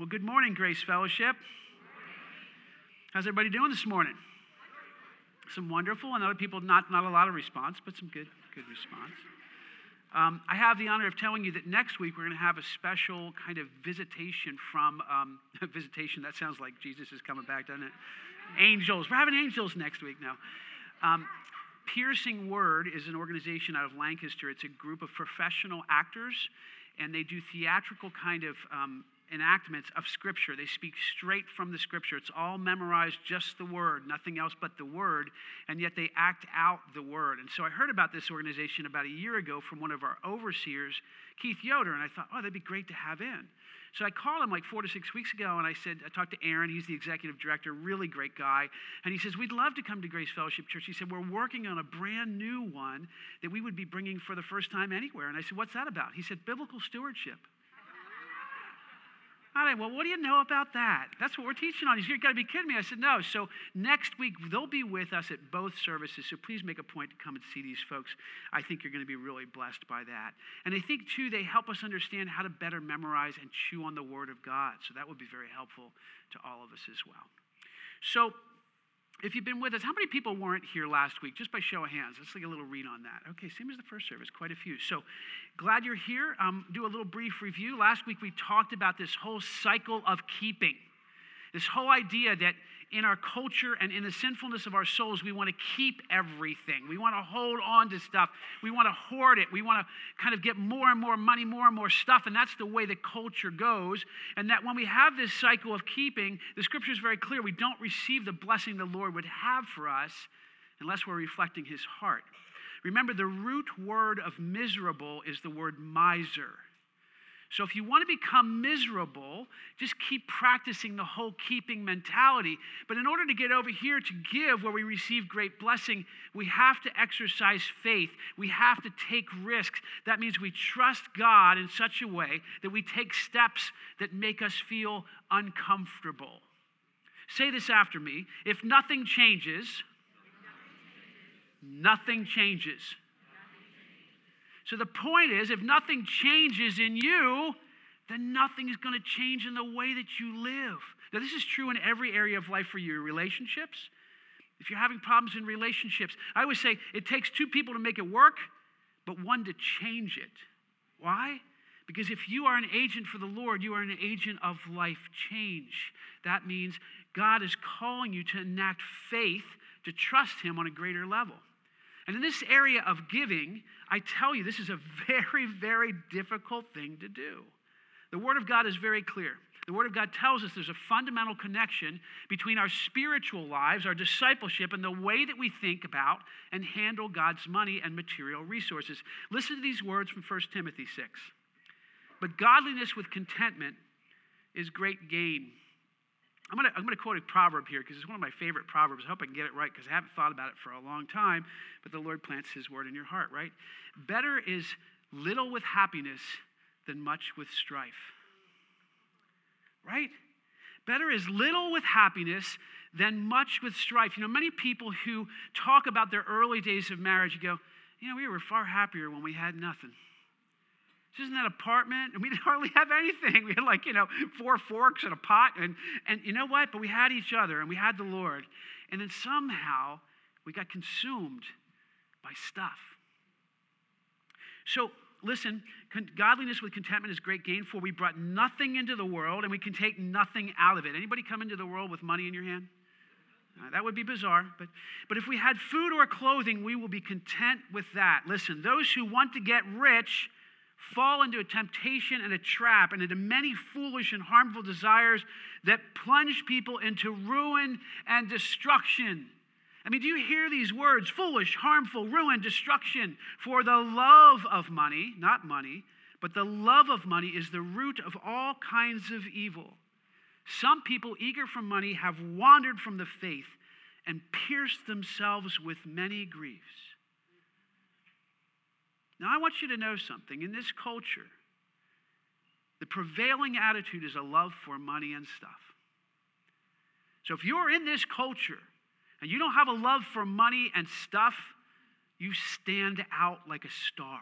Well, good morning, Grace Fellowship. How's everybody doing this morning? Some wonderful, and other people not not a lot of response, but some good good response. Um, I have the honor of telling you that next week we're going to have a special kind of visitation from um, visitation. That sounds like Jesus is coming back, doesn't it? Angels. We're having angels next week now. Um, Piercing Word is an organization out of Lancaster. It's a group of professional actors, and they do theatrical kind of um, enactments of Scripture. They speak straight from the Scripture. It's all memorized, just the Word, nothing else but the Word, and yet they act out the Word. And so I heard about this organization about a year ago from one of our overseers, Keith Yoder, and I thought, oh, that'd be great to have in. So I called him like four to six weeks ago, and I said, I talked to Aaron, he's the executive director, really great guy. And he says, We'd love to come to Grace Fellowship Church. He said, We're working on a brand new one that we would be bringing for the first time anywhere. And I said, What's that about? He said, Biblical stewardship. I said, well, what do you know about that? That's what we're teaching on. You've got to be kidding me. I said, no. So next week, they'll be with us at both services. So please make a point to come and see these folks. I think you're going to be really blessed by that. And I think, too, they help us understand how to better memorize and chew on the Word of God. So that would be very helpful to all of us as well. So if you've been with us, how many people weren't here last week? Just by show of hands. Let's take a little read on that. Okay, same as the first service, quite a few. So glad you're here. Um, do a little brief review. Last week we talked about this whole cycle of keeping, this whole idea that in our culture and in the sinfulness of our souls, we want to keep everything. We want to hold on to stuff. We want to hoard it. We want to kind of get more and more money, more and more stuff. And that's the way the culture goes. And that when we have this cycle of keeping, the scripture is very clear. We don't receive the blessing the Lord would have for us unless we're reflecting his heart. Remember, the root word of miserable is the word miser. So if you want to become miserable, just keep practicing the whole keeping mentality. But in order to get over here to give where we receive great blessing, we have to exercise faith. We have to take risks. That means we trust God in such a way that we take steps that make us feel uncomfortable. Say this after me. If nothing changes, nothing changes. So the point is, if nothing changes in you, then nothing is going to change in the way that you live. Now, this is true in every area of life for you relationships. If you're having problems in relationships, I always say it takes two people to make it work, but one to change it. Why? Because if you are an agent for the Lord, you are an agent of life change. That means God is calling you to enact faith, to trust Him on a greater level. And in this area of giving, I tell you, this is a very, very difficult thing to do. The Word of God is very clear. The Word of God tells us there's a fundamental connection between our spiritual lives, our discipleship, and the way that we think about and handle God's money and material resources. Listen to these words from 1 Timothy 6. But godliness with contentment is great gain. I'm going to I'm to quote a proverb here because it's one of my favorite proverbs. I hope I can get it right because I haven't thought about it for a long time, but the Lord plants his word in your heart, right? Better is little with happiness than much with strife. Right? Better is little with happiness than much with strife. You know, many people who talk about their early days of marriage go, you know, we were far happier when we had nothing. This isn't that apartment, and we didn't hardly have anything. We had like, you know, four forks and a pot, and, and you know what? But we had each other, and we had the Lord. And then somehow we got consumed by stuff. So listen, godliness with contentment is great gain, for we brought nothing into the world, and we can take nothing out of it. Anybody come into the world with money in your hand? Uh, that would be bizarre, but, but if we had food or clothing, we will be content with that. Listen, those who want to get rich fall into a temptation and a trap and into many foolish and harmful desires that plunge people into ruin and destruction. I mean, do you hear these words? Foolish, harmful, ruin, destruction. For the love of money, not money, but the love of money is the root of all kinds of evil. Some people, eager for money, have wandered from the faith and pierced themselves with many griefs. Now, I want you to know something. In this culture, the prevailing attitude is a love for money and stuff. So if you're in this culture and you don't have a love for money and stuff, you stand out like a star.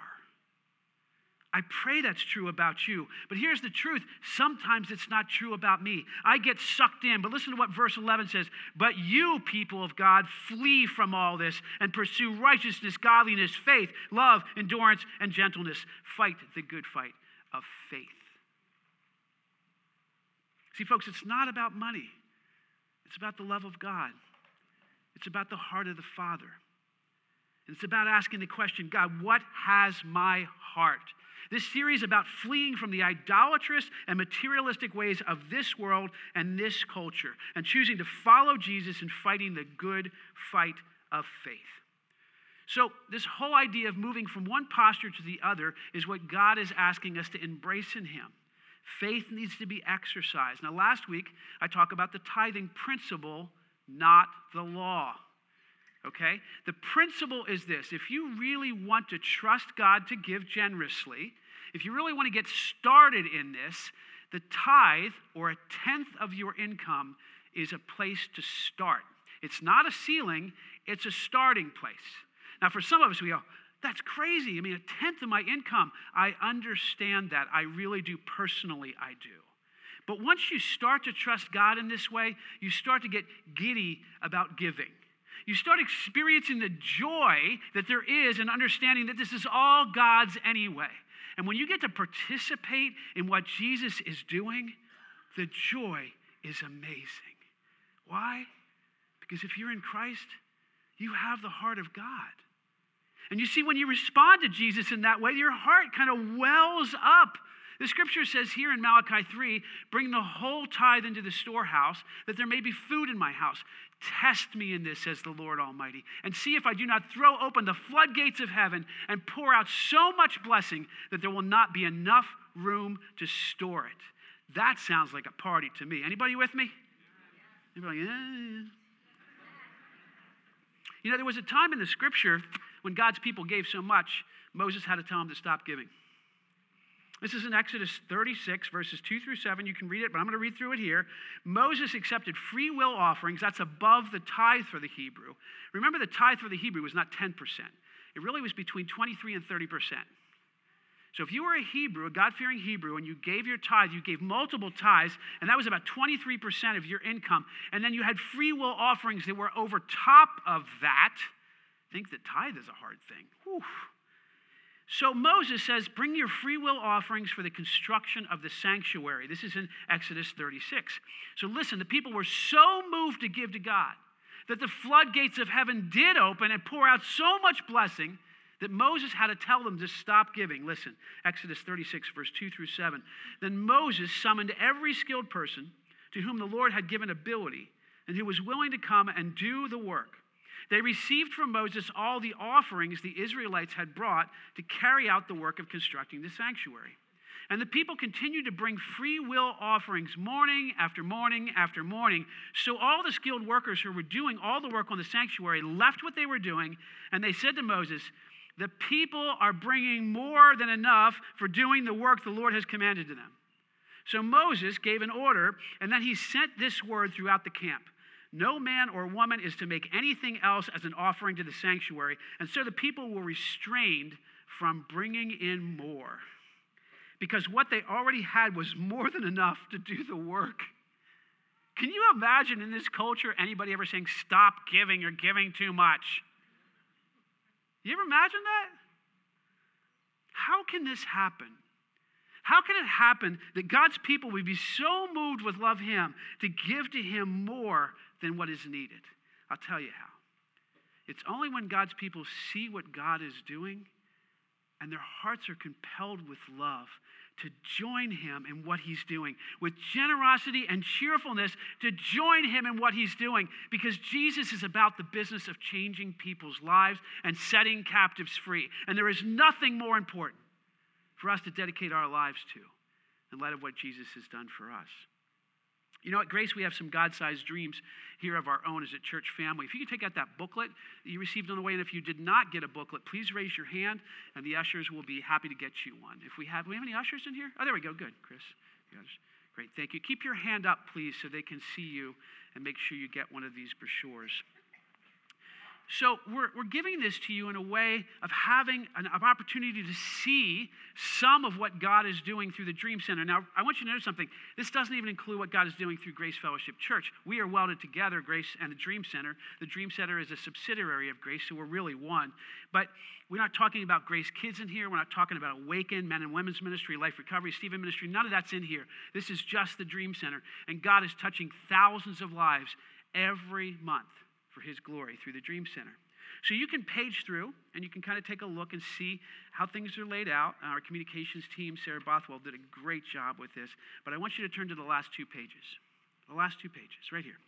I pray that's true about you. But here's the truth sometimes it's not true about me. I get sucked in. But listen to what verse 11 says. But you, people of God, flee from all this and pursue righteousness, godliness, faith, love, endurance, and gentleness. Fight the good fight of faith. See, folks, it's not about money, it's about the love of God, it's about the heart of the Father. It's about asking the question God, what has my heart? This series about fleeing from the idolatrous and materialistic ways of this world and this culture and choosing to follow Jesus and fighting the good fight of faith. So, this whole idea of moving from one posture to the other is what God is asking us to embrace in Him. Faith needs to be exercised. Now, last week, I talked about the tithing principle, not the law. Okay? The principle is this if you really want to trust God to give generously, if you really want to get started in this, the tithe or a tenth of your income is a place to start. It's not a ceiling, it's a starting place. Now, for some of us, we go, that's crazy. I mean, a tenth of my income. I understand that. I really do. Personally, I do. But once you start to trust God in this way, you start to get giddy about giving you start experiencing the joy that there is in understanding that this is all God's anyway. And when you get to participate in what Jesus is doing, the joy is amazing. Why? Because if you're in Christ, you have the heart of God. And you see, when you respond to Jesus in that way, your heart kind of wells up the scripture says here in Malachi 3 bring the whole tithe into the storehouse, that there may be food in my house. Test me in this, says the Lord Almighty, and see if I do not throw open the floodgates of heaven and pour out so much blessing that there will not be enough room to store it. That sounds like a party to me. Anybody with me? Anybody? Eh. You know, there was a time in the scripture when God's people gave so much, Moses had to tell them to stop giving. This is in Exodus 36, verses 2 through 7. You can read it, but I'm going to read through it here. Moses accepted free will offerings. That's above the tithe for the Hebrew. Remember, the tithe for the Hebrew was not 10%, it really was between 23 and 30%. So if you were a Hebrew, a God fearing Hebrew, and you gave your tithe, you gave multiple tithes, and that was about 23% of your income. And then you had free will offerings that were over top of that. think that tithe is a hard thing. Whew. So Moses says, Bring your free will offerings for the construction of the sanctuary. This is in Exodus 36. So listen, the people were so moved to give to God that the floodgates of heaven did open and pour out so much blessing that Moses had to tell them to stop giving. Listen, Exodus 36, verse 2 through 7. Then Moses summoned every skilled person to whom the Lord had given ability and who was willing to come and do the work. They received from Moses all the offerings the Israelites had brought to carry out the work of constructing the sanctuary. And the people continued to bring free will offerings morning after morning after morning. So all the skilled workers who were doing all the work on the sanctuary left what they were doing, and they said to Moses, The people are bringing more than enough for doing the work the Lord has commanded to them. So Moses gave an order, and then he sent this word throughout the camp no man or woman is to make anything else as an offering to the sanctuary. And so the people were restrained from bringing in more because what they already had was more than enough to do the work. Can you imagine in this culture anybody ever saying, stop giving, you're giving too much? You ever imagine that? How can this happen? How can it happen that God's people would be so moved with love Him to give to Him more than what is needed. I'll tell you how. It's only when God's people see what God is doing and their hearts are compelled with love to join him in what he's doing, with generosity and cheerfulness to join him in what he's doing, because Jesus is about the business of changing people's lives and setting captives free. And there is nothing more important for us to dedicate our lives to in light of what Jesus has done for us. You know, at Grace, we have some God sized dreams here of our own as a church family. If you could take out that booklet that you received on the way, and if you did not get a booklet, please raise your hand, and the ushers will be happy to get you one. If we have, we have any ushers in here? Oh, there we go. Good, Chris. Great, thank you. Keep your hand up, please, so they can see you and make sure you get one of these brochures. So we're, we're giving this to you in a way of having an, opportunity to see some of what God is doing through the Dream Center. Now, I want you to know something. This doesn't even include what God is doing through Grace Fellowship Church. We are welded together, Grace and the Dream Center. The Dream Center is a subsidiary of Grace, so we're really one. But we're not talking about Grace Kids in here. We're not talking about Awaken, Men and Women's Ministry, Life Recovery, Stephen Ministry. None of that's in here. This is just the Dream Center. And God is touching thousands of lives every month for His glory through the Dream Center. So you can page through and you can kind of take a look and see how things are laid out. Uh, our communications team, Sarah Bothwell, did a great job with this. But I want you to turn to the last two pages. The last two pages, right here.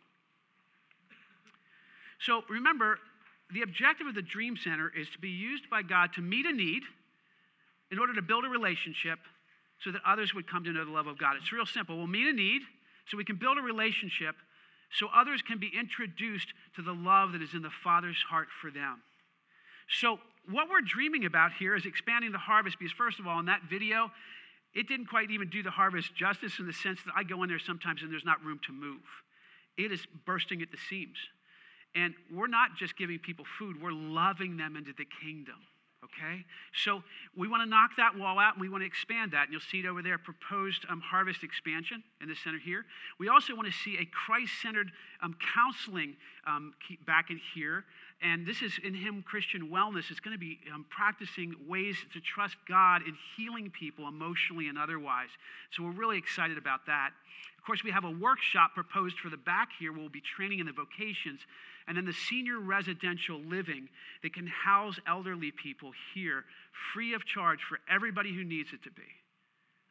So remember, the objective of the Dream Center is to be used by God to meet a need in order to build a relationship so that others would come to know the love of God. It's real simple. We'll meet a need so we can build a relationship so others can be introduced to the love that is in the Father's heart for them. So, what we're dreaming about here is expanding the harvest because, first of all, in that video, it didn't quite even do the harvest justice in the sense that I go in there sometimes and there's not room to move. It is bursting at the seams. And we're not just giving people food, we're loving them into the kingdom okay? So we want to knock that wall out and we want to expand that. And you'll see it over there proposed um, harvest expansion in the center here. We also want to see a Christ centered um, counseling um, back in here. And this is in Him Christian wellness. It's going to be um, practicing ways to trust God in healing people emotionally and otherwise. So we're really excited about that. Of course, we have a workshop proposed for the back here. We'll be training in the vocations and then the senior residential living that can house elderly people here free of charge for everybody who needs it to be.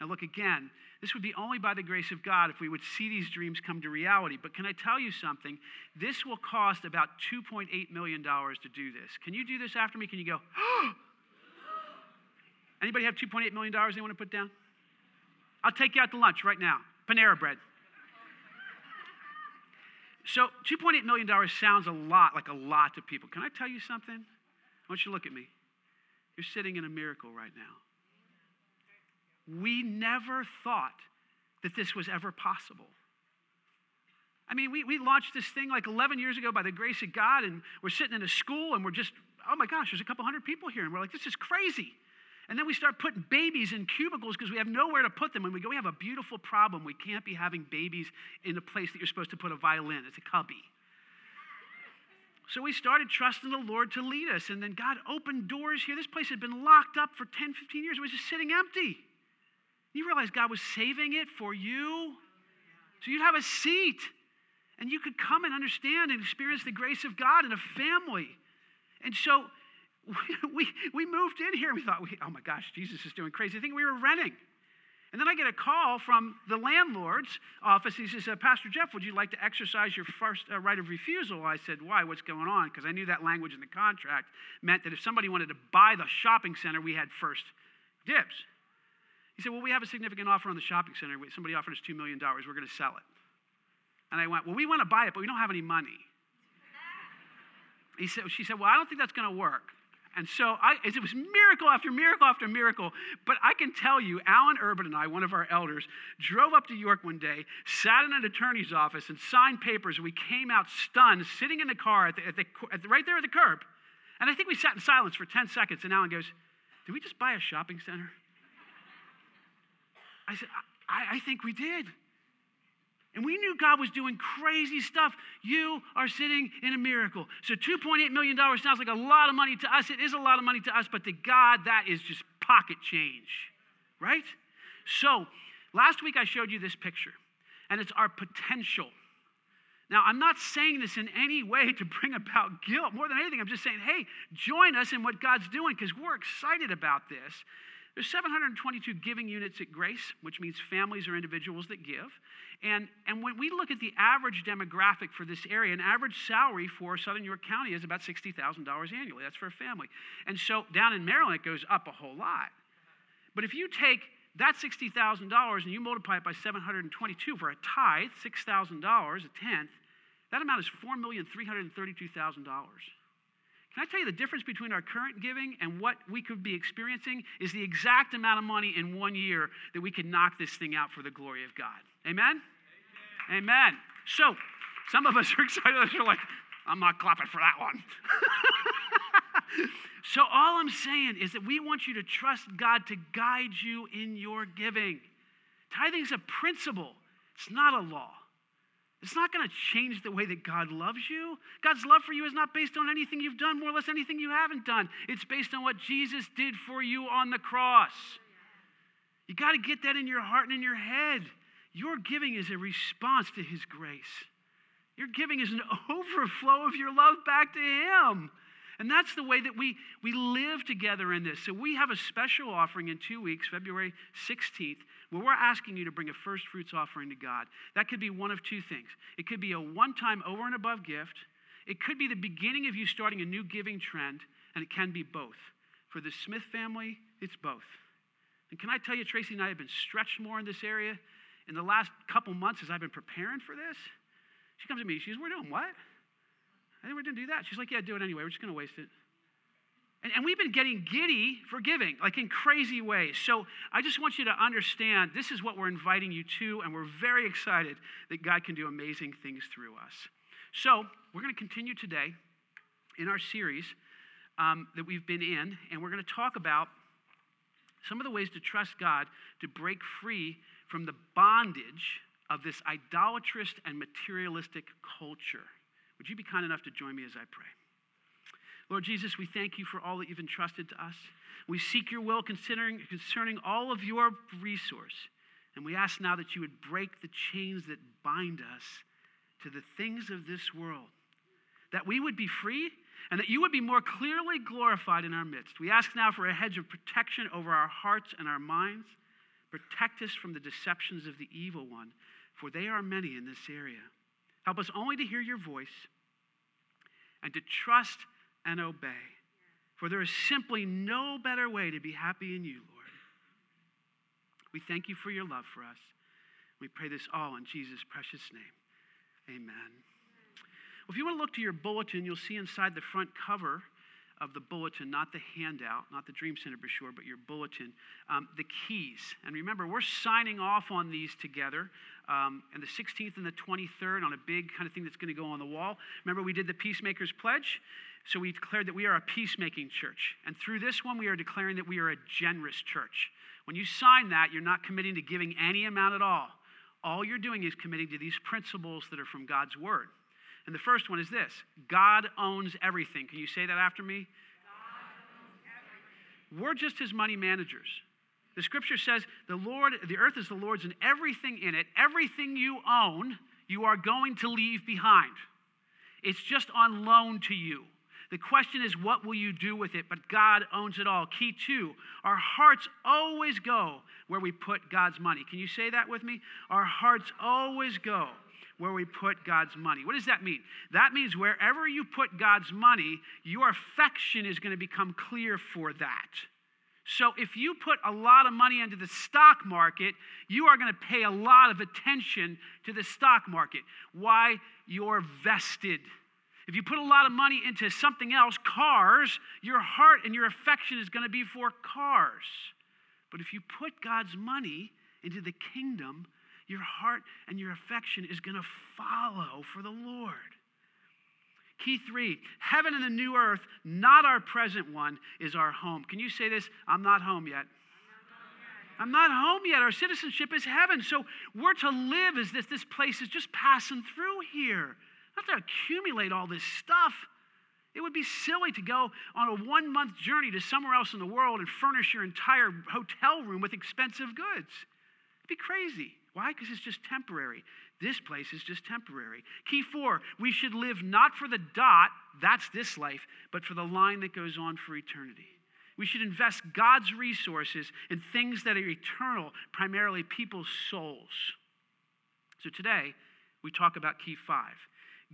Now, look again, this would be only by the grace of God if we would see these dreams come to reality. But can I tell you something? This will cost about $2.8 million to do this. Can you do this after me? Can you go, Anybody have $2.8 million they want to put down? I'll take you out to lunch right now. Panera bread. So $2.8 million sounds a lot, like a lot to people. Can I tell you something? I want you to look at me. You're sitting in a miracle right now. We never thought that this was ever possible. I mean, we, we launched this thing like 11 years ago by the grace of God, and we're sitting in a school and we're just, oh my gosh, there's a couple hundred people here. And we're like, this is crazy. And then we start putting babies in cubicles because we have nowhere to put them. And we go, we have a beautiful problem. We can't be having babies in a place that you're supposed to put a violin. It's a cubby. So we started trusting the Lord to lead us. And then God opened doors here. This place had been locked up for 10, 15 years. It was just sitting empty. You realize God was saving it for you? So you'd have a seat and you could come and understand and experience the grace of God in a family. And so we, we moved in here. And we thought, oh my gosh, Jesus is doing crazy thing. We were renting. And then I get a call from the landlord's office. He says, uh, Pastor Jeff, would you like to exercise your first uh, right of refusal? I said, Why? What's going on? Because I knew that language in the contract meant that if somebody wanted to buy the shopping center, we had first dibs. He said, Well, we have a significant offer on the shopping center. Somebody offered us $2 million. We're going to sell it. And I went, Well, we want to buy it, but we don't have any money. He said, she said, Well, I don't think that's going to work. And so I, it was miracle after miracle after miracle. But I can tell you, Alan Urban and I, one of our elders, drove up to York one day, sat in an attorney's office, and signed papers. We came out stunned, sitting in the car at the, at the, at the, right there at the curb. And I think we sat in silence for 10 seconds. And Alan goes, Did we just buy a shopping center? I said, I, I think we did. And we knew God was doing crazy stuff. You are sitting in a miracle. So $2.8 million sounds like a lot of money to us. It is a lot of money to us, but to God, that is just pocket change, right? So last week I showed you this picture, and it's our potential. Now, I'm not saying this in any way to bring about guilt. More than anything, I'm just saying, hey, join us in what God's doing because we're excited about this. There's 722 giving units at Grace, which means families or individuals that give. And, and when we look at the average demographic for this area, an average salary for Southern York County is about $60,000 annually. That's for a family. And so down in Maryland, it goes up a whole lot. But if you take that $60,000 and you multiply it by 722 for a tithe, $6,000, a tenth, that amount is $4,332,000. Can I tell you the difference between our current giving and what we could be experiencing is the exact amount of money in one year that we could knock this thing out for the glory of God. Amen? Amen. Amen. So, some of us are excited. We're like, I'm not clapping for that one. so, all I'm saying is that we want you to trust God to guide you in your giving. Tithing is a principle, it's not a law. It's not going to change the way that God loves you. God's love for you is not based on anything you've done, more or less anything you haven't done. It's based on what Jesus did for you on the cross. You got to get that in your heart and in your head. Your giving is a response to His grace. Your giving is an overflow of your love back to Him. And that's the way that we, we live together in this. So we have a special offering in two weeks, February 16th, where we're asking you to bring a first fruits offering to God. That could be one of two things. It could be a one time over and above gift, it could be the beginning of you starting a new giving trend, and it can be both. For the Smith family, it's both. And can I tell you, Tracy and I have been stretched more in this area in the last couple months as I've been preparing for this. She comes to me, she says, We're doing what? I think we're going to do that. She's like, Yeah, do it anyway. We're just going to waste it. And, and we've been getting giddy for giving, like in crazy ways. So I just want you to understand this is what we're inviting you to, and we're very excited that God can do amazing things through us. So we're going to continue today in our series um, that we've been in, and we're going to talk about some of the ways to trust God to break free from the bondage of this idolatrous and materialistic culture. Would you be kind enough to join me as I pray? Lord Jesus, we thank you for all that you've entrusted to us. We seek your will considering, concerning all of your resource. And we ask now that you would break the chains that bind us to the things of this world, that we would be free and that you would be more clearly glorified in our midst. We ask now for a hedge of protection over our hearts and our minds. Protect us from the deceptions of the evil one, for they are many in this area. Help us only to hear your voice and to trust and obey. For there is simply no better way to be happy in you, Lord. We thank you for your love for us. We pray this all in Jesus' precious name. Amen. Well, if you want to look to your bulletin, you'll see inside the front cover of the bulletin, not the handout, not the Dream Center brochure, but your bulletin, um, the keys. And remember, we're signing off on these together um, and the 16th and the 23rd on a big kind of thing that's going to go on the wall. Remember, we did the Peacemakers Pledge. So we declared that we are a peacemaking church. And through this one, we are declaring that we are a generous church. When you sign that, you're not committing to giving any amount at all. All you're doing is committing to these principles that are from God's word. And the first one is this God owns everything. Can you say that after me? We're just his money managers. The scripture says the Lord, the earth is the Lord's and everything in it, everything you own, you are going to leave behind. It's just on loan to you. The question is, what will you do with it? But God owns it all. Key two, our hearts always go where we put God's money. Can you say that with me? Our hearts always go where we put God's money. What does that mean? That means wherever you put God's money, your affection is going to become clear for that. So if you put a lot of money into the stock market, you are going to pay a lot of attention to the stock market. Why? You're vested if you put a lot of money into something else, cars, your heart and your affection is going to be for cars. But if you put God's money into the kingdom, your heart and your affection is going to follow for the Lord. Key three heaven and the new earth, not our present one, is our home. Can you say this? I'm not home yet. I'm not home yet. Our citizenship is heaven. So we're to live as this this place is just passing through here have to accumulate all this stuff. It would be silly to go on a one month journey to somewhere else in the world and furnish your entire hotel room with expensive goods. It'd be crazy. Why? Because it's just temporary. This place is just temporary. Key four, we should live not for the dot, that's this life, but for the line that goes on for eternity. We should invest God's resources in things that are eternal, primarily people's souls. So today, we talk about key five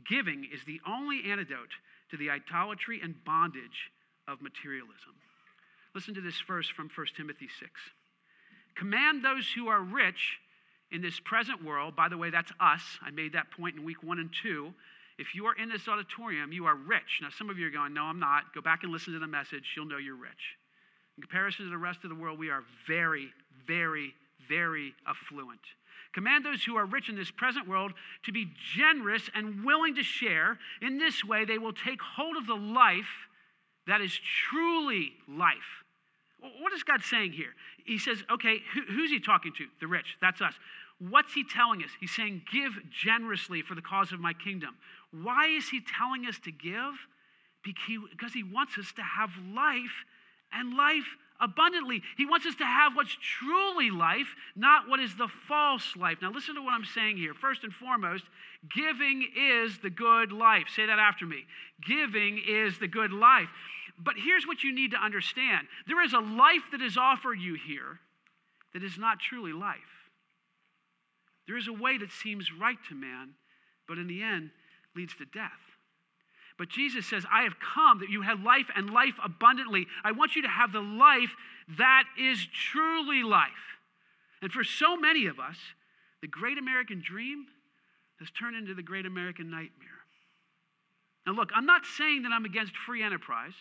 Giving is the only antidote to the idolatry and bondage of materialism. Listen to this verse from 1 Timothy 6. Command those who are rich in this present world, by the way, that's us. I made that point in week one and two. If you are in this auditorium, you are rich. Now, some of you are going, No, I'm not. Go back and listen to the message. You'll know you're rich. In comparison to the rest of the world, we are very, very, very affluent. Command those who are rich in this present world to be generous and willing to share. In this way, they will take hold of the life that is truly life. What is God saying here? He says, okay, who, who's he talking to? The rich. That's us. What's he telling us? He's saying, give generously for the cause of my kingdom. Why is he telling us to give? Because he wants us to have life and life abundantly. He wants us to have what's truly life, not what is the false life. Now, listen to what I'm saying here. First and foremost, giving is the good life. Say that after me. Giving is the good life. But here's what you need to understand there is a life that is offered you here that is not truly life. There is a way that seems right to man, but in the end leads to death. But Jesus says, I have come that you have life and life abundantly. I want you to have the life that is truly life. And for so many of us, the great American dream has turned into the great American nightmare. Now, look, I'm not saying that I'm against free enterprise.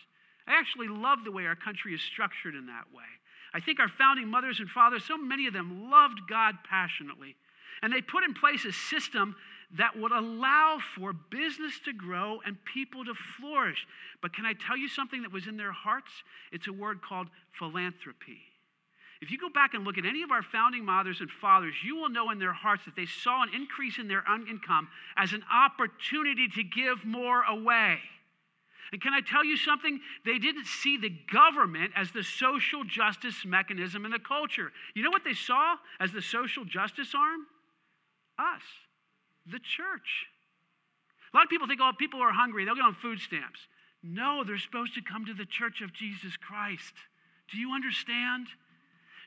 I actually love the way our country is structured in that way. I think our founding mothers and fathers, so many of them loved God passionately. And they put in place a system that would allow for business to grow and people to flourish. But can I tell you something that was in their hearts? It's a word called philanthropy. If you go back and look at any of our founding mothers and fathers, you will know in their hearts that they saw an increase in their income as an opportunity to give more away. And can I tell you something? They didn't see the government as the social justice mechanism in the culture. You know what they saw as the social justice arm? Us, the church. A lot of people think, oh, people are hungry, they'll get on food stamps. No, they're supposed to come to the church of Jesus Christ. Do you understand?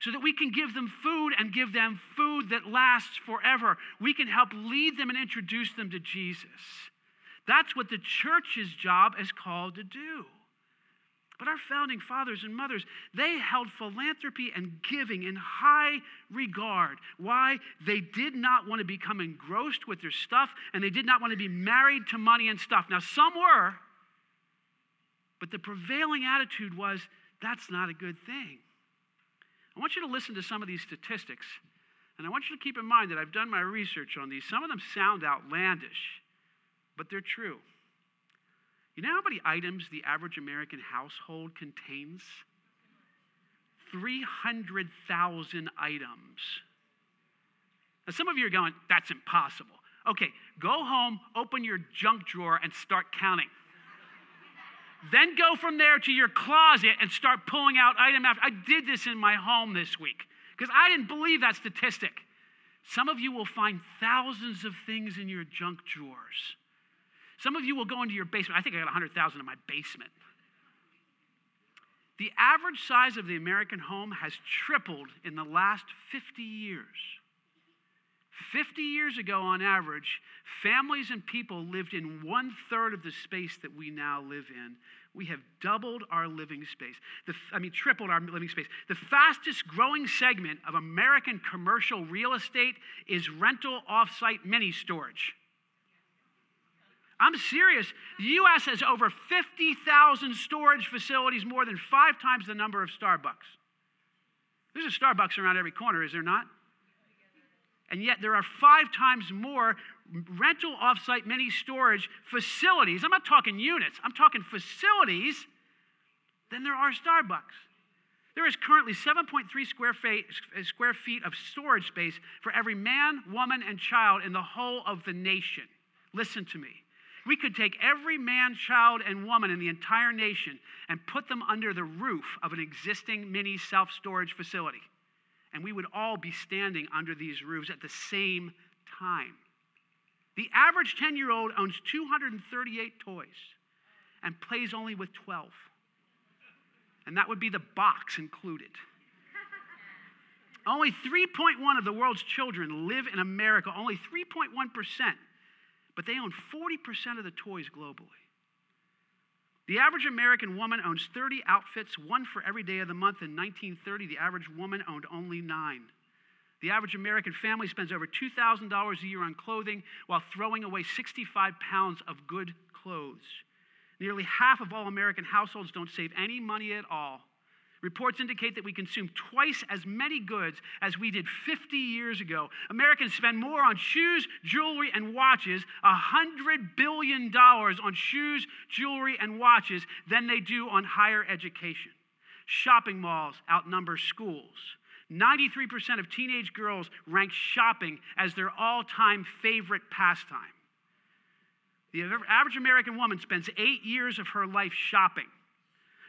So that we can give them food and give them food that lasts forever. We can help lead them and introduce them to Jesus. That's what the church's job is called to do. But our founding fathers and mothers, they held philanthropy and giving in high regard. Why? They did not want to become engrossed with their stuff and they did not want to be married to money and stuff. Now, some were, but the prevailing attitude was that's not a good thing. I want you to listen to some of these statistics, and I want you to keep in mind that I've done my research on these. Some of them sound outlandish but they're true. You know how many items the average American household contains? 300,000 items. Now, some of you are going, that's impossible. Okay, go home, open your junk drawer, and start counting. then go from there to your closet and start pulling out item after. I did this in my home this week because I didn't believe that statistic. Some of you will find thousands of things in your junk drawers. Some of you will go into your basement. I think I got 100,000 in my basement. The average size of the American home has tripled in the last 50 years. 50 years ago, on average, families and people lived in one third of the space that we now live in. We have doubled our living space. The, I mean, tripled our living space. The fastest growing segment of American commercial real estate is rental offsite mini storage. I'm serious. The U.S. has over 50,000 storage facilities, more than five times the number of Starbucks. There's a Starbucks around every corner, is there not? And yet there are five times more rental offsite mini storage facilities. I'm not talking units, I'm talking facilities than there are Starbucks. There is currently 7.3 square square feet of storage space for every man, woman, and child in the whole of the nation. Listen to me. We could take every man, child, and woman in the entire nation and put them under the roof of an existing mini self storage facility. And we would all be standing under these roofs at the same time. The average 10 year old owns 238 toys and plays only with 12. And that would be the box included. Only 3.1 of the world's children live in America. Only 3.1% but they own 40% of the toys globally. The average American woman owns 30 outfits, one for every day of the month. In 1930, the average woman owned only nine. The average American family spends over $2,000 a year on clothing while throwing away 65 pounds of good clothes. Nearly half of all American households don't save any money at all. Reports indicate that we consume twice as many goods as we did 50 years ago. Americans spend more on shoes, jewelry, and watches, $100 billion on shoes, jewelry, and watches, than they do on higher education. Shopping malls outnumber schools. 93% of teenage girls rank shopping as their all time favorite pastime. The average American woman spends eight years of her life shopping.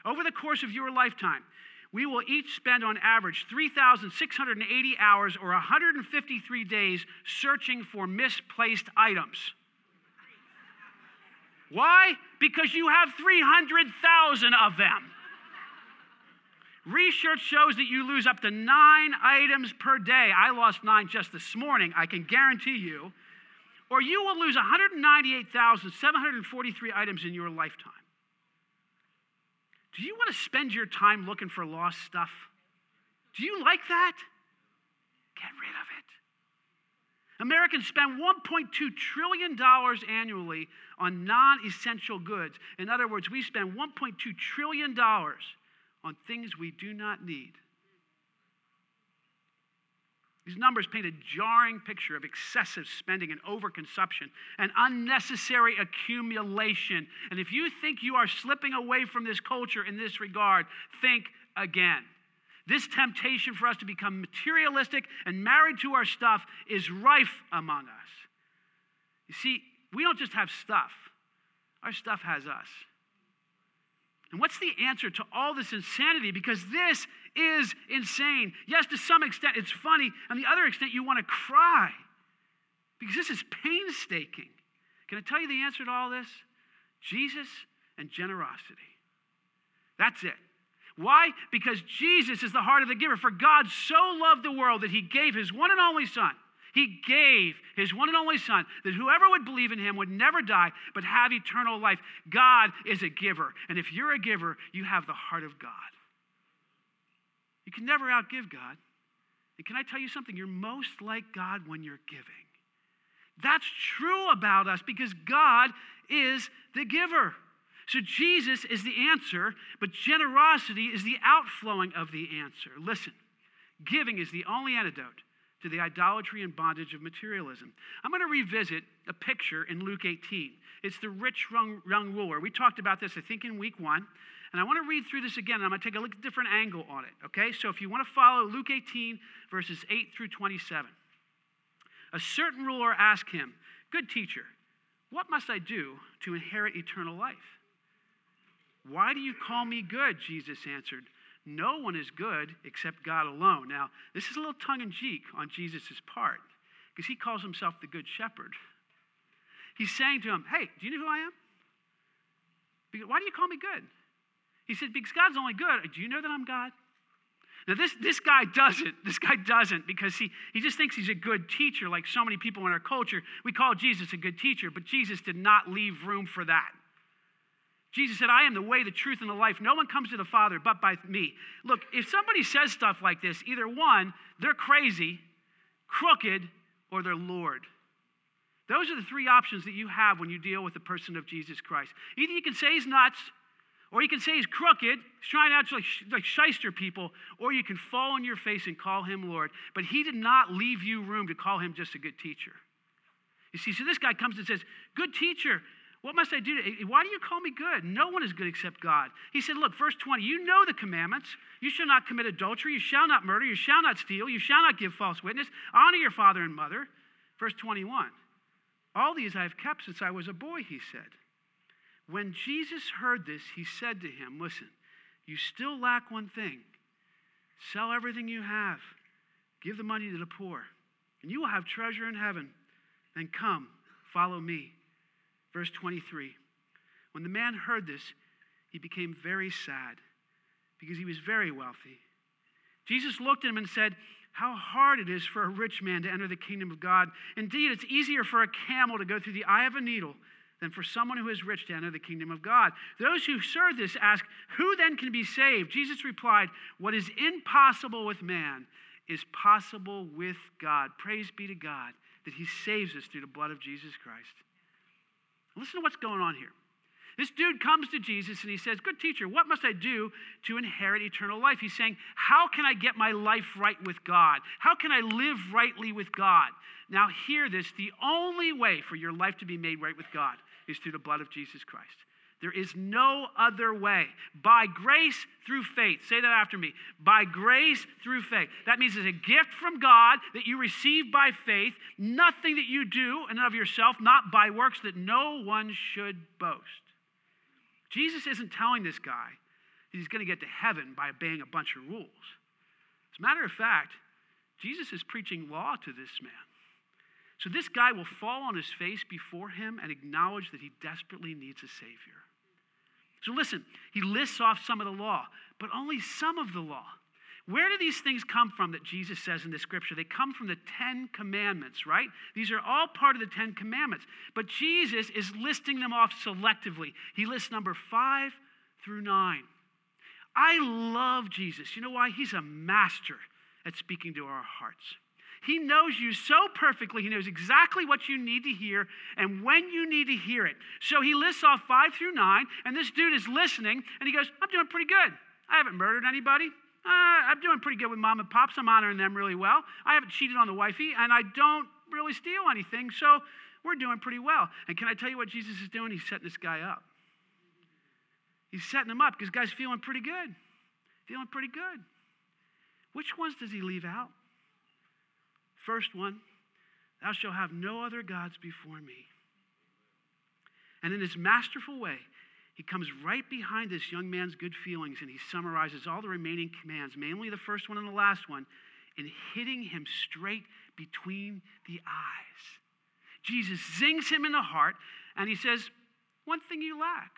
Over the course of your lifetime, we will each spend on average 3,680 hours or 153 days searching for misplaced items. Why? Because you have 300,000 of them. Research shows that you lose up to nine items per day. I lost nine just this morning, I can guarantee you. Or you will lose 198,743 items in your lifetime. Do you want to spend your time looking for lost stuff? Do you like that? Get rid of it. Americans spend $1.2 trillion annually on non essential goods. In other words, we spend $1.2 trillion on things we do not need. These numbers paint a jarring picture of excessive spending and overconsumption and unnecessary accumulation. And if you think you are slipping away from this culture in this regard, think again. This temptation for us to become materialistic and married to our stuff is rife among us. You see, we don't just have stuff, our stuff has us. And what's the answer to all this insanity? Because this is insane. Yes, to some extent it's funny, and the other extent you want to cry because this is painstaking. Can I tell you the answer to all this? Jesus and generosity. That's it. Why? Because Jesus is the heart of the giver. For God so loved the world that he gave his one and only Son he gave his one and only Son that whoever would believe in him would never die but have eternal life. God is a giver. And if you're a giver, you have the heart of God. You can never outgive God. And can I tell you something? You're most like God when you're giving. That's true about us because God is the giver. So Jesus is the answer, but generosity is the outflowing of the answer. Listen, giving is the only antidote to the idolatry and bondage of materialism. I'm going to revisit a picture in Luke 18. It's the rich young, ruler. We talked about this, I think, in week one. And I want to read through this again, and I'm going to take a look, different angle on it, okay? So if you want to follow Luke 18, verses 8 through 27. A certain ruler asked him, Good teacher, what must I do to inherit eternal life? Why do you call me good? Jesus answered. No one is good except God alone. Now, this is a little tongue in cheek on Jesus' part because he calls himself the Good Shepherd. He's saying to him, Hey, do you know who I am? Why do you call me good? He said, Because God's only good. Do you know that I'm God? Now, this, this guy doesn't. This guy doesn't because he, he just thinks he's a good teacher, like so many people in our culture. We call Jesus a good teacher, but Jesus did not leave room for that. Jesus said, I am the way, the truth, and the life. No one comes to the Father but by me. Look, if somebody says stuff like this, either one, they're crazy, crooked, or they're Lord. Those are the three options that you have when you deal with the person of Jesus Christ. Either you can say he's nuts, or you can say he's crooked, he's trying out to actually like shyster people, or you can fall on your face and call him Lord. But he did not leave you room to call him just a good teacher. You see, so this guy comes and says, Good teacher, what must I do? To, why do you call me good? No one is good except God. He said, Look, verse 20, you know the commandments. You shall not commit adultery. You shall not murder. You shall not steal. You shall not give false witness. Honor your father and mother. Verse 21, all these I have kept since I was a boy, he said. When Jesus heard this, he said to him, Listen, you still lack one thing. Sell everything you have, give the money to the poor, and you will have treasure in heaven. Then come, follow me. Verse 23 When the man heard this, he became very sad because he was very wealthy. Jesus looked at him and said, How hard it is for a rich man to enter the kingdom of God. Indeed, it's easier for a camel to go through the eye of a needle than for someone who is rich to enter the kingdom of God. Those who heard this ask, Who then can be saved? Jesus replied, What is impossible with man is possible with God. Praise be to God that he saves us through the blood of Jesus Christ. Listen to what's going on here. This dude comes to Jesus and he says, Good teacher, what must I do to inherit eternal life? He's saying, How can I get my life right with God? How can I live rightly with God? Now, hear this the only way for your life to be made right with God is through the blood of Jesus Christ. There is no other way. By grace through faith. Say that after me. By grace through faith. That means it's a gift from God that you receive by faith, nothing that you do and of yourself, not by works that no one should boast. Jesus isn't telling this guy that he's going to get to heaven by obeying a bunch of rules. As a matter of fact, Jesus is preaching law to this man. So this guy will fall on his face before him and acknowledge that he desperately needs a Savior. So listen, he lists off some of the law, but only some of the law. Where do these things come from that Jesus says in the scripture? They come from the Ten Commandments, right? These are all part of the Ten Commandments. But Jesus is listing them off selectively. He lists number five through nine. I love Jesus. You know why? He's a master at speaking to our hearts. He knows you so perfectly. He knows exactly what you need to hear and when you need to hear it. So he lists off five through nine, and this dude is listening, and he goes, I'm doing pretty good. I haven't murdered anybody. Uh, I'm doing pretty good with mom and pops. I'm honoring them really well. I haven't cheated on the wifey, and I don't really steal anything, so we're doing pretty well. And can I tell you what Jesus is doing? He's setting this guy up. He's setting him up because guy's feeling pretty good. Feeling pretty good. Which ones does he leave out? First one, thou shalt have no other gods before me. And in his masterful way, he comes right behind this young man's good feelings and he summarizes all the remaining commands, mainly the first one and the last one, in hitting him straight between the eyes. Jesus zings him in the heart and he says, One thing you lack.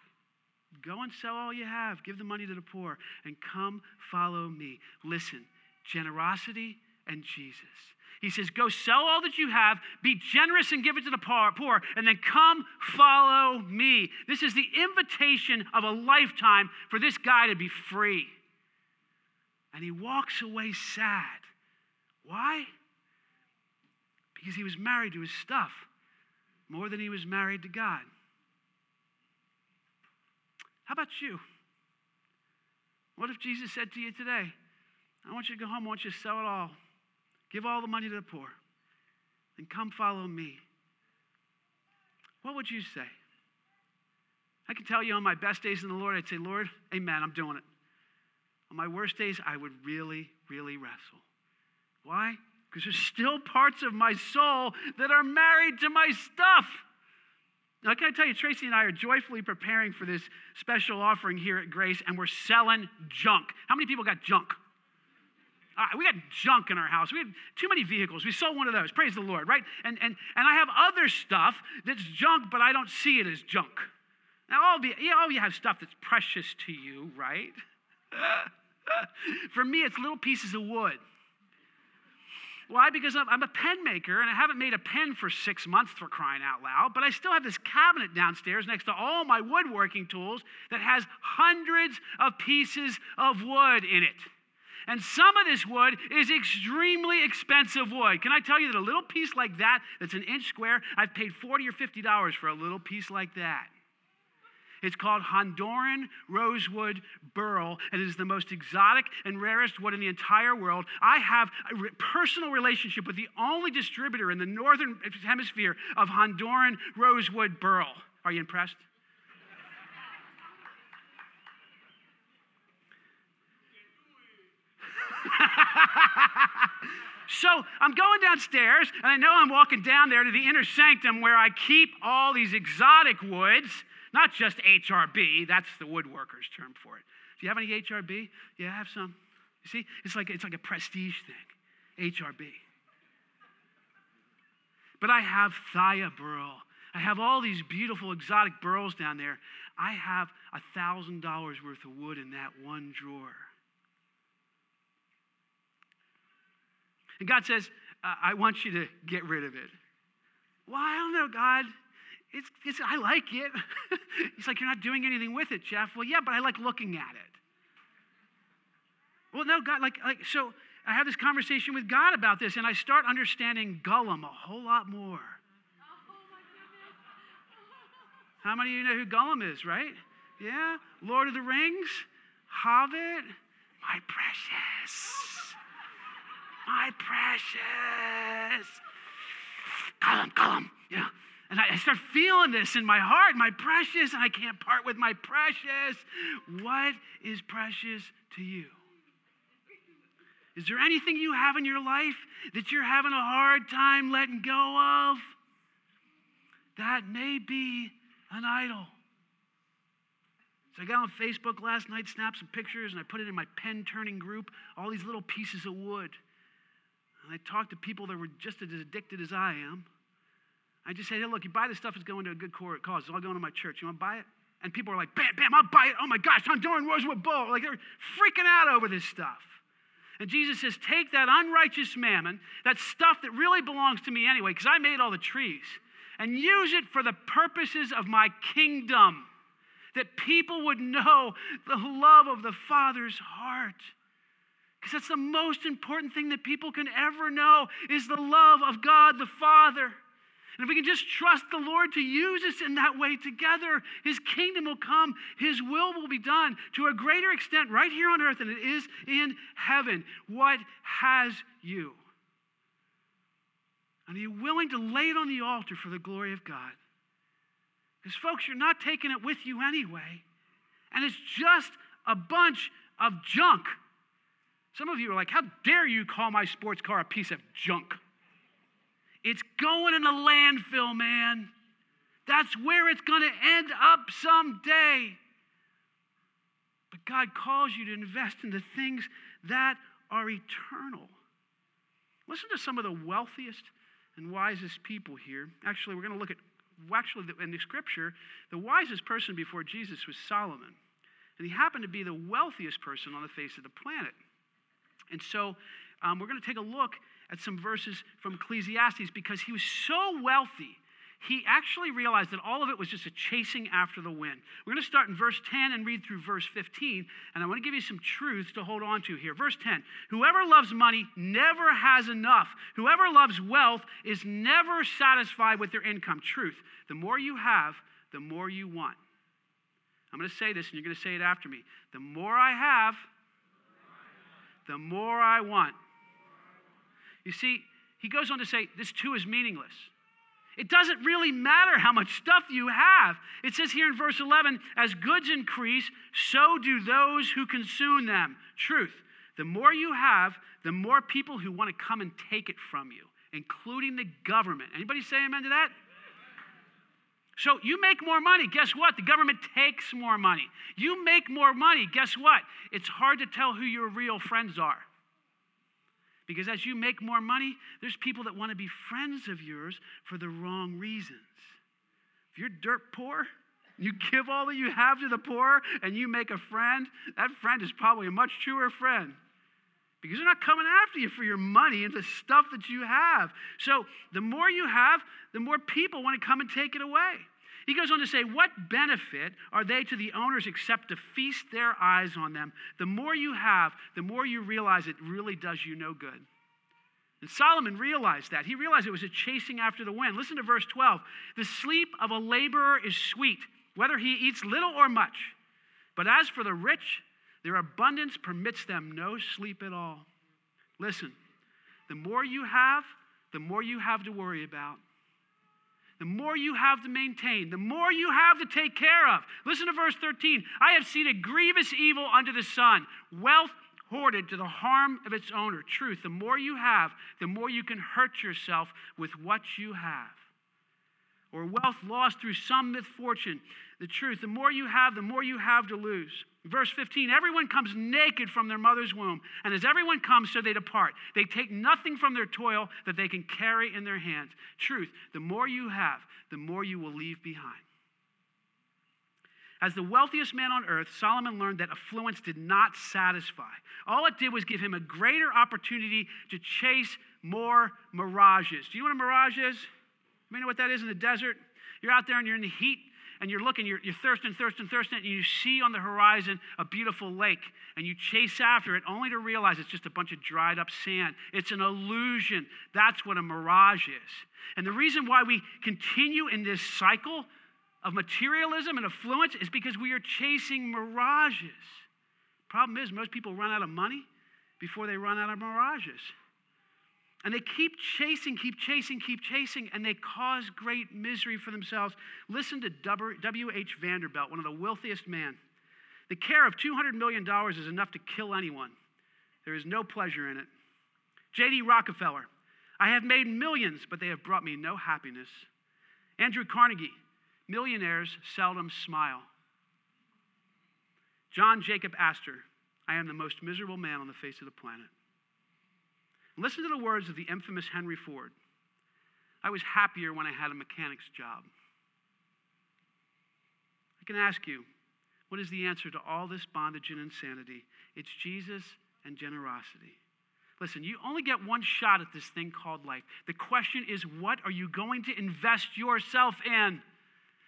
Go and sell all you have, give the money to the poor, and come follow me. Listen, generosity and Jesus. He says, Go sell all that you have, be generous and give it to the poor, and then come follow me. This is the invitation of a lifetime for this guy to be free. And he walks away sad. Why? Because he was married to his stuff more than he was married to God. How about you? What if Jesus said to you today, I want you to go home, I want you to sell it all? Give all the money to the poor and come follow me. What would you say? I can tell you on my best days in the Lord, I'd say, Lord, amen, I'm doing it. On my worst days, I would really, really wrestle. Why? Because there's still parts of my soul that are married to my stuff. Now, can I tell you, Tracy and I are joyfully preparing for this special offering here at Grace, and we're selling junk. How many people got junk? Uh, we got junk in our house. We had too many vehicles. We sold one of those. Praise the Lord, right? And, and, and I have other stuff that's junk, but I don't see it as junk. Now, all of you, all you have stuff that's precious to you, right? For me, it's little pieces of wood. Why? Because I'm, a pen maker and I haven't made a pen for six months for crying out loud, but I still have this cabinet downstairs next to all my woodworking tools that has hundreds of pieces of wood in it. And some of this wood is extremely expensive wood. Can I tell you that a little piece like that, that's an inch square, I've paid 40 or $50 for a little piece like that. It's called Honduran rosewood burl, and it is the most exotic and rarest wood in the entire world. I have a personal relationship with the only distributor in the northern hemisphere of Honduran rosewood burl. Are you impressed? So I'm going downstairs, and I know I'm walking down there to the inner sanctum where I keep all these exotic woods, not just HRB, that's the woodworker's term for it. Do you have any HRB? Yeah, I have some. You see, it's like, it's like a prestige thing, HRB. But I have Thuya burl. I have all these beautiful exotic burls down there. I have a $1,000 worth of wood in that one drawer. And God says, I want you to get rid of it. Well, I don't know, God. It's, it's, I like it. He's like, You're not doing anything with it, Jeff. Well, yeah, but I like looking at it. Well, no, God, like, like so I have this conversation with God about this, and I start understanding Gollum a whole lot more. How many of you know who Gollum is, right? Yeah? Lord of the Rings? Hobbit? My precious. My precious. Gollum, Gollum. Yeah. And I, I start feeling this in my heart, my precious, and I can't part with my precious. What is precious to you? Is there anything you have in your life that you're having a hard time letting go of? That may be an idol. So I got on Facebook last night, snapped some pictures, and I put it in my pen turning group, all these little pieces of wood. I talked to people that were just as addicted as I am. I just said, hey, look, you buy this stuff, it's going to a good cause. It's all going to my church. You want to buy it? And people are like, bam, bam, I'll buy it. Oh my gosh, I'm doing Rosewood Burl. Like they're freaking out over this stuff. And Jesus says, take that unrighteous mammon, that stuff that really belongs to me anyway, because I made all the trees, and use it for the purposes of my kingdom. That people would know the love of the Father's heart. Because that's the most important thing that people can ever know is the love of God the Father. And if we can just trust the Lord to use us in that way together, His kingdom will come, His will will be done to a greater extent right here on earth than it is in heaven. What has you? And are you willing to lay it on the altar for the glory of God? Because, folks, you're not taking it with you anyway. And it's just a bunch of junk. Some of you are like, how dare you call my sports car a piece of junk? It's going in the landfill, man. That's where it's going to end up someday. But God calls you to invest in the things that are eternal. Listen to some of the wealthiest and wisest people here. Actually, we're going to look at, actually, in the scripture, the wisest person before Jesus was Solomon. And he happened to be the wealthiest person on the face of the planet. And so um, we're going to take a look at some verses from Ecclesiastes because he was so wealthy, he actually realized that all of it was just a chasing after the wind. We're going to start in verse 10 and read through verse 15, and I want to give you some truths to hold on to here. Verse 10 Whoever loves money never has enough. Whoever loves wealth is never satisfied with their income. Truth. The more you have, the more you want. I'm going to say this, and you're going to say it after me. The more I have, the more I want. You see, he goes on to say, this too is meaningless. It doesn't really matter how much stuff you have. It says here in verse 11, as goods increase, so do those who consume them. Truth. The more you have, the more people who want to come and take it from you, including the government. Anybody say amen to that? So you make more money, guess what? The government takes more money. You make more money, guess what? It's hard to tell who your real friends are. Because as you make more money, there's people that want to be friends of yours for the wrong reasons. If you're dirt poor, you give all that you have to the poor and you make a friend, that friend is probably a much truer friend. Because they're not coming after you for your money and the stuff that you have. So the more you have, the more people want to come and take it away. He goes on to say, What benefit are they to the owners except to feast their eyes on them? The more you have, the more you realize it really does you no good. And Solomon realized that. He realized it was a chasing after the wind. Listen to verse 12. The sleep of a laborer is sweet, whether he eats little or much. But as for the rich, their abundance permits them no sleep at all. Listen, the more you have, the more you have to worry about the more you have to maintain, the more you have to take care of. Listen to verse 13. I have seen a grievous evil under the sun, wealth hoarded to the harm of its owner. Truth, the more you have, the more you can hurt yourself with what you have. Or wealth lost through some misfortune. The truth, the more you have, the more you have to lose. Verse 15 Everyone comes naked from their mother's womb, and as everyone comes, so they depart. They take nothing from their toil that they can carry in their hands. Truth, the more you have, the more you will leave behind. As the wealthiest man on earth, Solomon learned that affluence did not satisfy. All it did was give him a greater opportunity to chase more mirages. Do you know what a mirage is? You know what that is in the desert? You're out there and you're in the heat and you're looking, you're, you're thirsting, thirsting, thirsting, and you see on the horizon a beautiful lake, and you chase after it only to realize it's just a bunch of dried up sand. It's an illusion. That's what a mirage is. And the reason why we continue in this cycle of materialism and affluence is because we are chasing mirages. Problem is, most people run out of money before they run out of mirages. And they keep chasing, keep chasing, keep chasing, and they cause great misery for themselves. Listen to W.H. Vanderbilt, one of the wealthiest men. The care of $200 million is enough to kill anyone. There is no pleasure in it. J.D. Rockefeller, I have made millions, but they have brought me no happiness. Andrew Carnegie, millionaires seldom smile. John Jacob Astor, I am the most miserable man on the face of the planet. Listen to the words of the infamous Henry Ford. I was happier when I had a mechanic's job. I can ask you, what is the answer to all this bondage and insanity? It's Jesus and generosity. Listen, you only get one shot at this thing called life. The question is, what are you going to invest yourself in?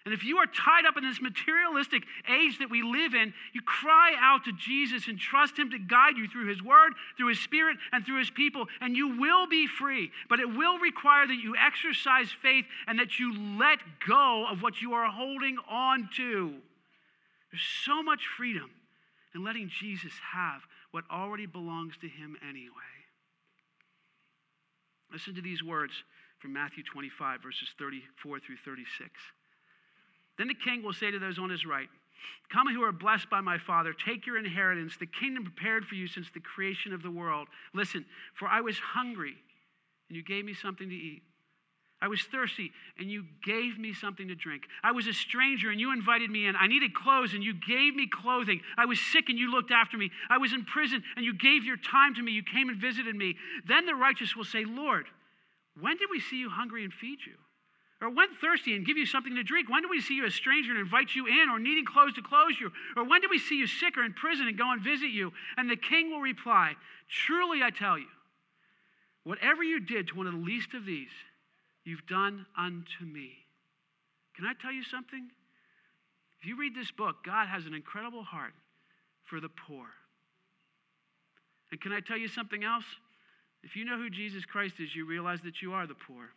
And if you are tied up in this materialistic age that we live in, you cry out to Jesus and trust Him to guide you through His Word, through His Spirit, and through His people, and you will be free. But it will require that you exercise faith and that you let go of what you are holding on to. There's so much freedom in letting Jesus have what already belongs to Him anyway. Listen to these words from Matthew 25, verses 34 through 36. Then the king will say to those on his right, Come who are blessed by my Father, take your inheritance, the kingdom prepared for you since the creation of the world. Listen, for I was hungry, and you gave me something to eat. I was thirsty, and you gave me something to drink. I was a stranger, and you invited me in. I needed clothes, and you gave me clothing. I was sick, and you looked after me. I was in prison, and you gave your time to me. You came and visited me. Then the righteous will say, Lord, when did we see you hungry and feed you? Or when thirsty and give you something to drink? When do we see you a stranger and invite you in, or needing clothes to clothe you? Or when do we see you sick or in prison and go and visit you? And the king will reply, Truly I tell you, whatever you did to one of the least of these, you've done unto me. Can I tell you something? If you read this book, God has an incredible heart for the poor. And can I tell you something else? If you know who Jesus Christ is, you realize that you are the poor.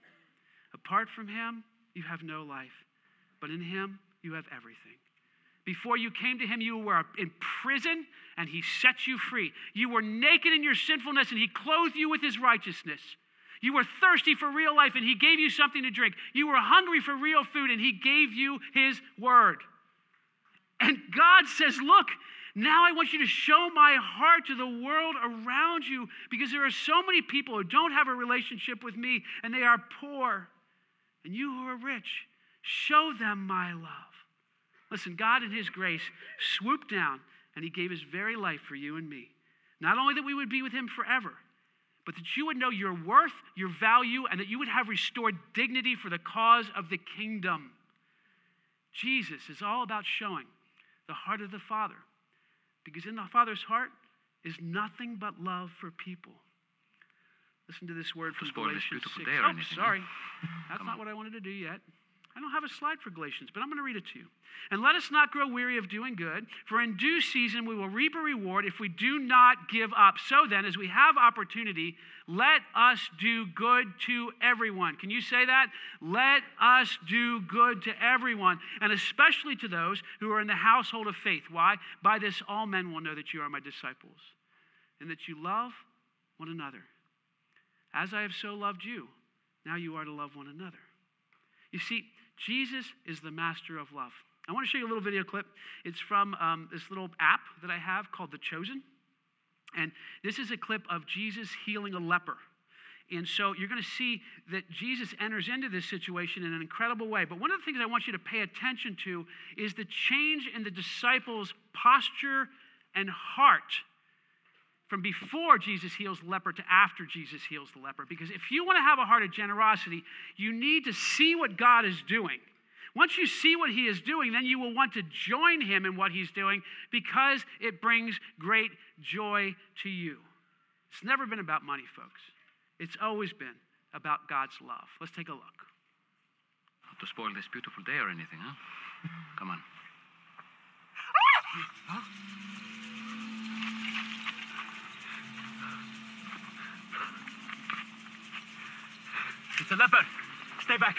Apart from him, you have no life. But in him, you have everything. Before you came to him, you were in prison and he set you free. You were naked in your sinfulness and he clothed you with his righteousness. You were thirsty for real life and he gave you something to drink. You were hungry for real food and he gave you his word. And God says, Look, now I want you to show my heart to the world around you because there are so many people who don't have a relationship with me and they are poor. And you who are rich, show them my love. Listen, God in His grace swooped down and He gave His very life for you and me. Not only that we would be with Him forever, but that you would know your worth, your value, and that you would have restored dignity for the cause of the kingdom. Jesus is all about showing the heart of the Father, because in the Father's heart is nothing but love for people. Listen to this word from Galatians 6. oh, sorry. That's not what I wanted to do yet. I don't have a slide for Galatians, but I'm going to read it to you. And let us not grow weary of doing good, for in due season we will reap a reward if we do not give up. So then, as we have opportunity, let us do good to everyone. Can you say that? Let us do good to everyone, and especially to those who are in the household of faith. Why? By this, all men will know that you are my disciples, and that you love one another. As I have so loved you, now you are to love one another. You see, Jesus is the master of love. I want to show you a little video clip. It's from um, this little app that I have called The Chosen. And this is a clip of Jesus healing a leper. And so you're going to see that Jesus enters into this situation in an incredible way. But one of the things I want you to pay attention to is the change in the disciples' posture and heart from before Jesus heals the leper to after Jesus heals the leper. Because if you want to have a heart of generosity, you need to see what God is doing. Once you see what he is doing, then you will want to join him in what he's doing because it brings great joy to you. It's never been about money, folks. It's always been about God's love. Let's take a look. Not to spoil this beautiful day or anything, huh? Come on. It's a leopard. Stay back.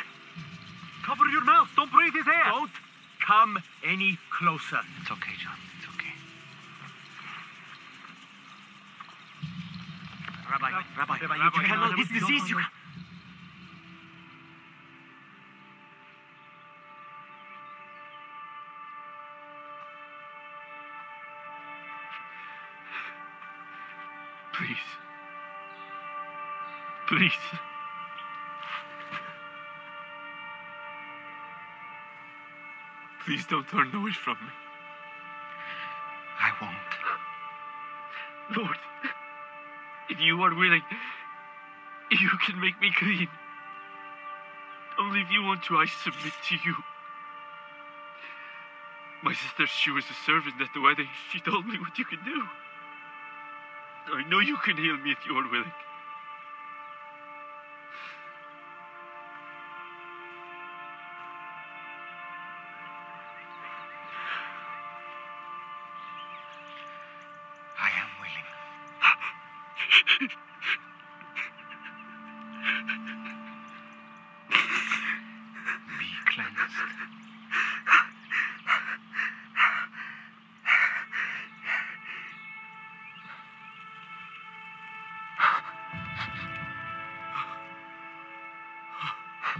Cover your mouth. Don't breathe his air. Don't come any closer. It's okay, John. It's okay. Rabbi, Rabbi, Rabbi, you cannot. His disease, you. Please. Please. Please don't turn away from me. I won't. Lord, if you are willing, you can make me clean. Only if you want to, I submit to you. My sister, she was a servant at the wedding. She told me what you can do. I know you can heal me if you are willing.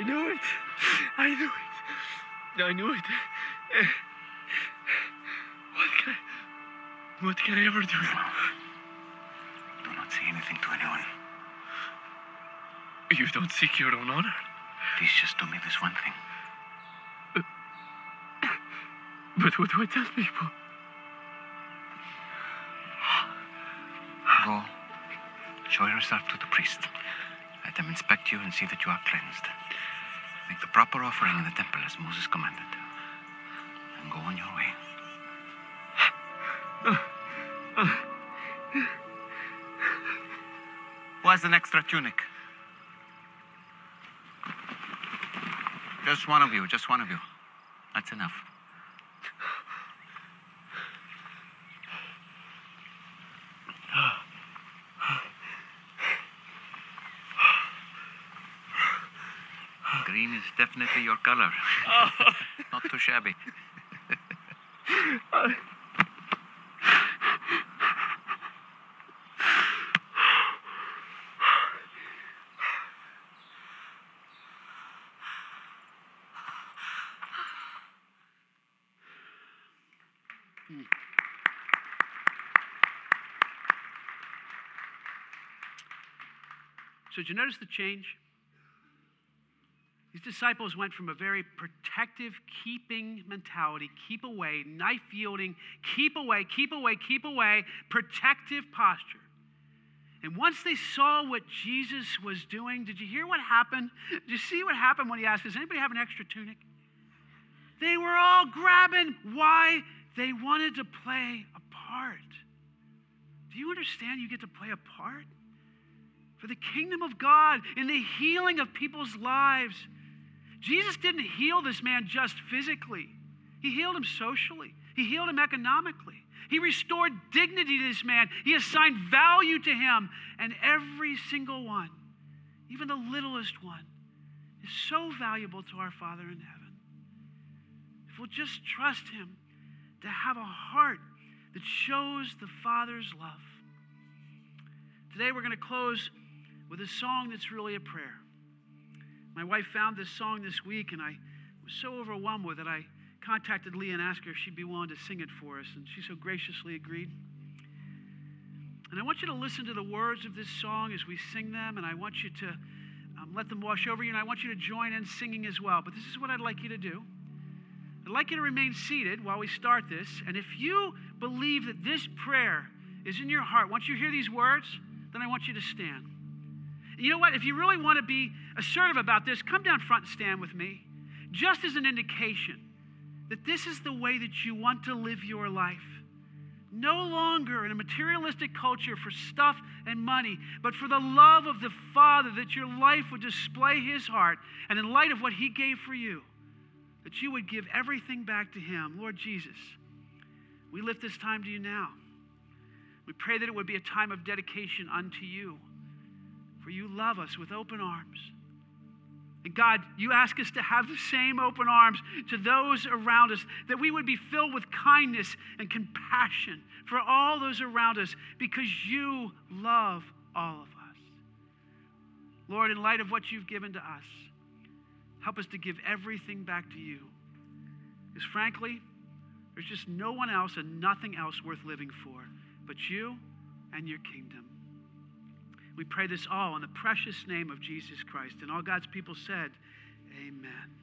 I knew it. I knew it. I knew it. What can I, what can I ever do? Do not say anything to anyone. You don't seek your own honor. Please just do me this one thing. But what do I tell people? Go. Show yourself to the priest. Let them inspect you and see that you are cleansed. Make the proper offering in the temple as Moses commanded. And go on your way. Who has an extra tunic? Just one of you, just one of you. That's enough. Green is definitely your color. Oh. Not too shabby. So, did you notice the change? These disciples went from a very protective, keeping mentality, keep away, knife yielding, keep away, keep away, keep away, protective posture. And once they saw what Jesus was doing, did you hear what happened? Did you see what happened when he asked, Does anybody have an extra tunic? They were all grabbing. Why? They wanted to play a part. Do you understand you get to play a part? For the kingdom of God in the healing of people's lives. Jesus didn't heal this man just physically, he healed him socially, he healed him economically. He restored dignity to this man. He assigned value to him. And every single one, even the littlest one, is so valuable to our Father in heaven. If we'll just trust him to have a heart that shows the Father's love. Today we're going to close with a song that's really a prayer. My wife found this song this week, and I was so overwhelmed with it. I contacted Lee and asked her if she'd be willing to sing it for us, and she so graciously agreed. And I want you to listen to the words of this song as we sing them, and I want you to um, let them wash over you, and I want you to join in singing as well. But this is what I'd like you to do. I'd like you to remain seated while we start this, and if you believe that this prayer is in your heart, once you hear these words, then I want you to stand. You know what? If you really want to be assertive about this, come down front and stand with me, just as an indication that this is the way that you want to live your life. No longer in a materialistic culture for stuff and money, but for the love of the Father, that your life would display His heart. And in light of what He gave for you, that you would give everything back to Him. Lord Jesus, we lift this time to you now. We pray that it would be a time of dedication unto you, you love us with open arms. And God, you ask us to have the same open arms to those around us, that we would be filled with kindness and compassion for all those around us because you love all of us. Lord, in light of what you've given to us, help us to give everything back to you. Because frankly, there's just no one else and nothing else worth living for but you and your kingdom. We pray this all in the precious name of Jesus Christ. And all God's people said, Amen.